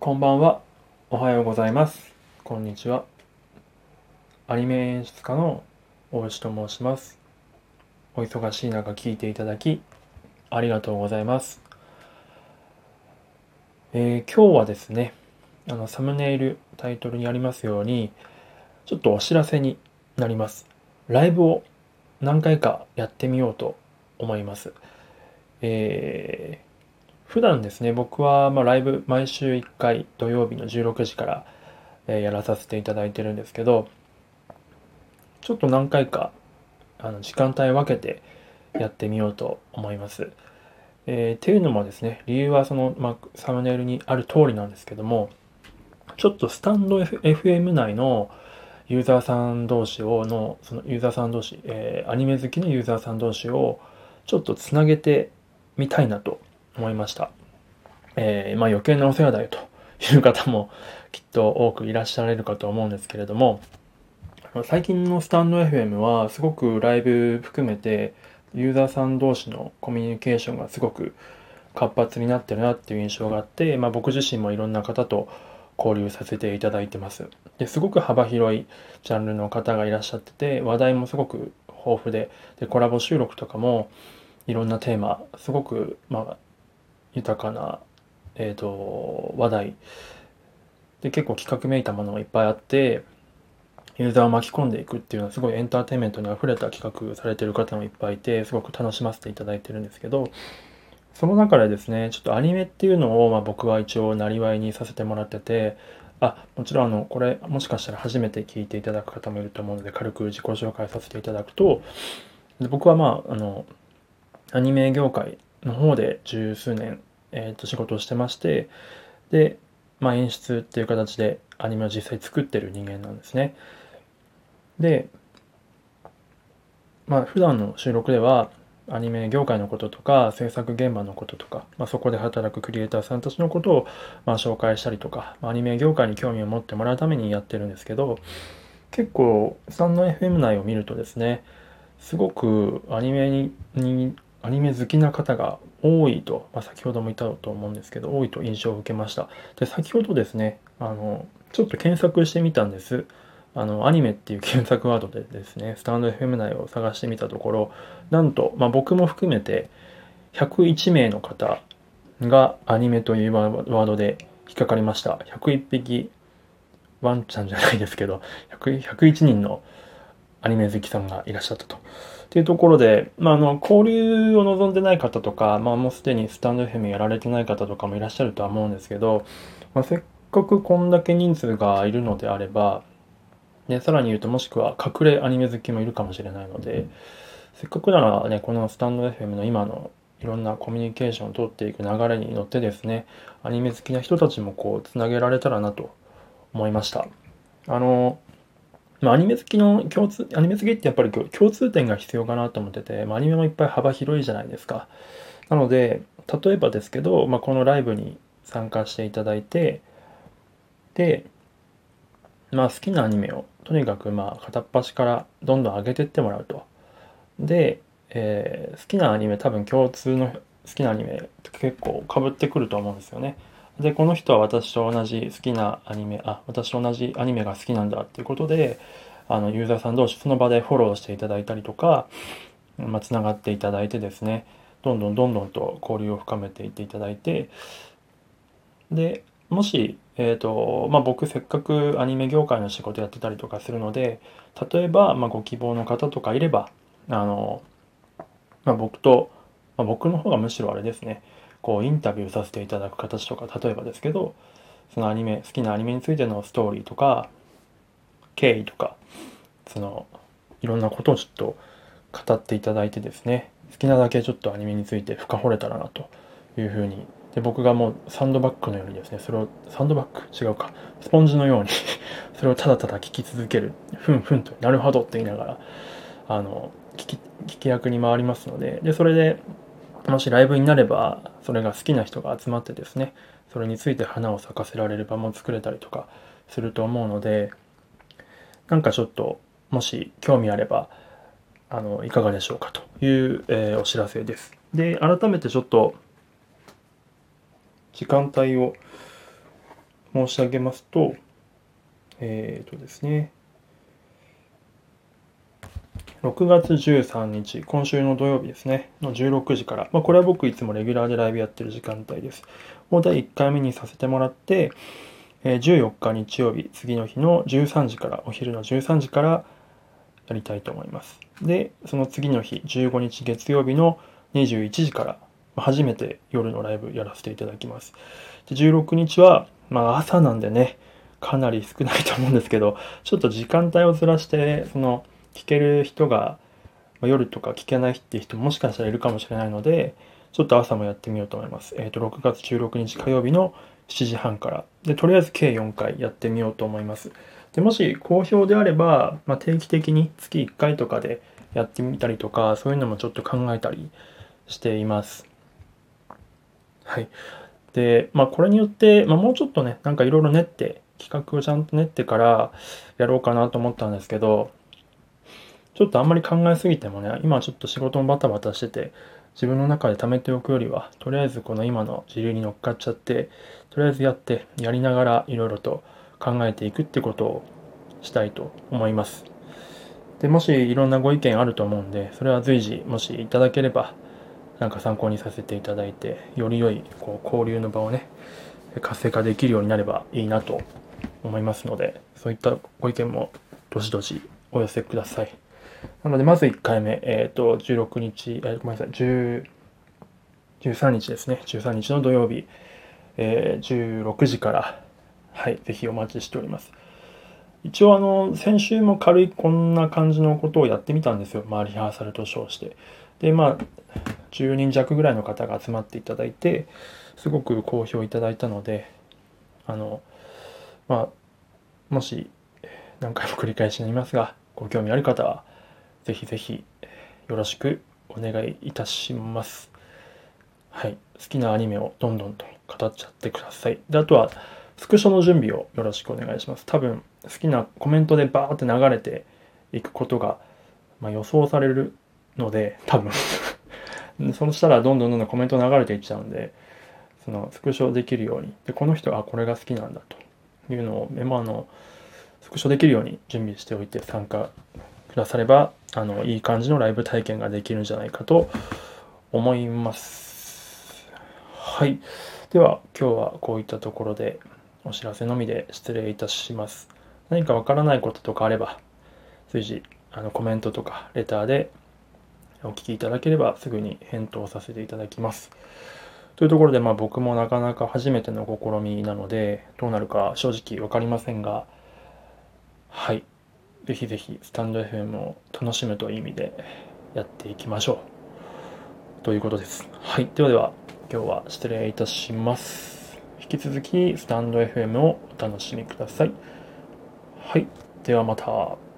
こんばんは。おはようございます。こんにちは。アニメ演出家の大石と申します。お忙しい中聞いていただき、ありがとうございます。えー今日はですね、あの、サムネイル、タイトルにありますように、ちょっとお知らせになります。ライブを何回かやってみようと思います。えー普段ですね、僕はまライブ毎週1回土曜日の16時から、えやらさせていただいてるんですけど、ちょっと何回かあの時間帯分けてやってみようと思います。えーっていうのもですね、理由はその、まあ、サムネイルにある通りなんですけども、ちょっとスタンド F- FM 内のユーザーさん同士をの、そのユーザーさん同士、えーアニメ好きのユーザーさん同士をちょっとつなげてみたいなと思いました。えーまあ余計なお世話だよという方もきっと多くいらっしゃられるかと思うんですけれども、最近のスタンド FM はすごくライブ含めてユーザーさん同士のコミュニケーションがすごく活発になってるなっていう印象があって、まあ、僕自身もいろんな方と交流させていただいてます。ですごく幅広いジャンルの方がいらっしゃってて話題もすごく豊富ででコラボ収録とかもいろんなテーマすごく、まあ、豊かな、えー、と話題。で結構企画めいたものがいっぱいあってユーザーを巻き込んでいくっていうのはすごいエンターテインメントにあふれた企画されてる方もいっぱいいてすごく楽しませていただいてるんですけどその中でですねちょっとアニメっていうのを、まあ、僕は一応なりわいにさせてもらっててあもちろんあのこれもしかしたら初めて聞いていただく方もいると思うので軽く自己紹介させていただくとで僕はまああのアニメ業界の方で十数年、えー、と仕事をしてましてで、まあ、演出っていう形でアニメを実際作ってる人間なんですね。でまあ普段の収録ではアニメ業界のこととか制作現場のこととか、まあ、そこで働くクリエイターさんたちのことをまあ紹介したりとか、まあアニメ業界に興味を持ってもらうためにやってるんですけど結構スタンド FM 内を見るとですねすごくアニメににアニメ好きな方が多いと、まあ、先ほども言ったと思うんですけど多いと印象を受けました。で先ほどですねあのちょっと検索してみたんです。あのアニメっていう検索ワードでですねスタンド FM 内を探してみたところなんと、まあ、僕も含めて101名の方がアニメというワードで引っかかりました。101匹ワンちゃんじゃないですけど100 101人のアニメ好きさんがいらっしゃったと。っていうところで、まあ、あの交流を望んでない方とか、まあ、もうすでにスタンド FM やられてない方とかもいらっしゃるとは思うんですけど、まあ、せっかくこんだけ人数がいるのであればでさらに言うともしくは隠れアニメ好きもいるかもしれないのでせっかくならねこのスタンド FM の今のいろんなコミュニケーションを取っていく流れに乗ってですねアニメ好きな人たちもこうつなげられたらなと思いましたあのまあ、アニメ好きの共通、アニメ好きってやっぱり共通点が必要かなと思ってて、まあ、アニメもいっぱい幅広いじゃないですか。なので、例えばですけど、まあ、このライブに参加していただいて、で、まあ、好きなアニメをとにかくまあ片っ端からどんどん上げてってもらうと。で、えー好きなアニメ多分共通の好きなアニメ結構被ってくると思うんですよね。で、この人は私と同じ好きなアニメ、あ、私と同じアニメが好きなんだっていうことで、あの、ユーザーさん同士その場でフォローしていただいたりとか、まあ、つながっていただいてですね、どんどんどんどんと交流を深めていっていただいて、で、もし、えっと、まあ、僕せっかくアニメ業界の仕事やってたりとかするので、例えば、まあ、ご希望の方とかいれば、あの、まあ、僕と、まあ、僕の方がむしろあれですね、こうインタビューさせていただく形とか例えばですけどそのアニメ好きなアニメについてのストーリーとか経緯とかそのいろんなことをちょっと語っていただいてですね好きなだけちょっとアニメについて深掘れたらなというふうに。で僕がもうサンドバッグのようにですねそれをサンドバッグ違うか。スポンジのように それをただただ聞き続ける。ふんふんと。なるほどって言いながらあの聞き聞き役に回りますので。でそれでもしライブになればそれが好きな人が集まってですねそれについて花を咲かせられる場も作れたりとかすると思うのでなんかちょっともし興味あればあのいかがでしょうかという、えーお知らせです。で改めてちょっと時間帯を申し上げますと、えっ、ー、とですね、6月13日、今週の土曜日ですね、の16時から、まあ、これは僕いつもレギュラーでライブやってる時間帯です。もう第1回目にさせてもらって、え、14日日曜日、次の日の13時から、お昼の13時からやりたいと思います。で、その次の日、15日月曜日の21時から、初めて夜のライブやらせていただきます。で16日は、まあ朝なんでね、かなり少ないと思うんですけど、ちょっと時間帯をずらして、その、聞ける人が、ま夜とか聞けないっていう人ももしかしたらいるかもしれないので、ちょっと朝もやってみようと思います。えっ、ー、と、6月16日火曜日の7時半から。で、とりあえず計4回やってみようと思います。で、もし好評であれば、まあ、定期的に月1回とかでやってみたりとか、そういうのもちょっと考えたりしています。はい。で、まあ、これによって、まあ、もうちょっとね、なんかいろいろ練って、企画をちゃんと練ってからやろうかなと思ったんですけど、ちょっとあんまり考えすぎてもね、今ちょっと仕事もバタバタしてて、自分の中で貯めておくよりは、とりあえずこの今の時流に乗っかっちゃって、とりあえずやって、やりながらいろいろと考えていくってことをしたいと思います。で、もしいろんなご意見あると思うんで、それは随時もしいただければ、なんか参考にさせていただいて、より良いこう交流の場をね、活性化できるようになればいいなと思いますので、そういったご意見もどしどしお寄せください。なので、まず1回目、えっ、ー、と、16日、えー、ごめんなさい、10 13日ですね、13日の土曜日、えー、16時から、はい、ぜひお待ちしております。一応あの、先週も軽いこんな感じのことをやってみたんですよ。まあ、リハーサルと称して。で、まあ、10人弱ぐらいの方が集まっていただいて、すごく好評いただいたので、あの、まあ、もし、何回も繰り返しになりますが、ご興味ある方は、ぜひぜひよろしくお願いいたします。はい。好きなアニメをどんどんと語っちゃってください。で、あとは、スクショの準備をよろしくお願いします。多分、好きなコメントでバーって流れていくことが、まあ、予想されるので、多分 そしたらどんどんどんどんコメント流れていっちゃうんで、そのスクショできるように。で、この人はこれが好きなんだというのをメモのスクショできるように準備しておいて参加くだされば、あの、いい感じのライブ体験ができるんじゃないかと思います。はい。では、今日はこういったところでお知らせのみで失礼いたします。何かわからないこととかあれば、随時、あの、コメントとかレターでお聞きいただければすぐに返答させていただきます。というところで、まあ僕もなかなか初めての試みなので、どうなるか正直わかりませんが、はい。ぜひぜひスタンド FM を楽しむという意味でやっていきましょう。ということです。はい。ではでは、今日は失礼いたします。引き続きスタンド FM をお楽しみください。はい。ではまた。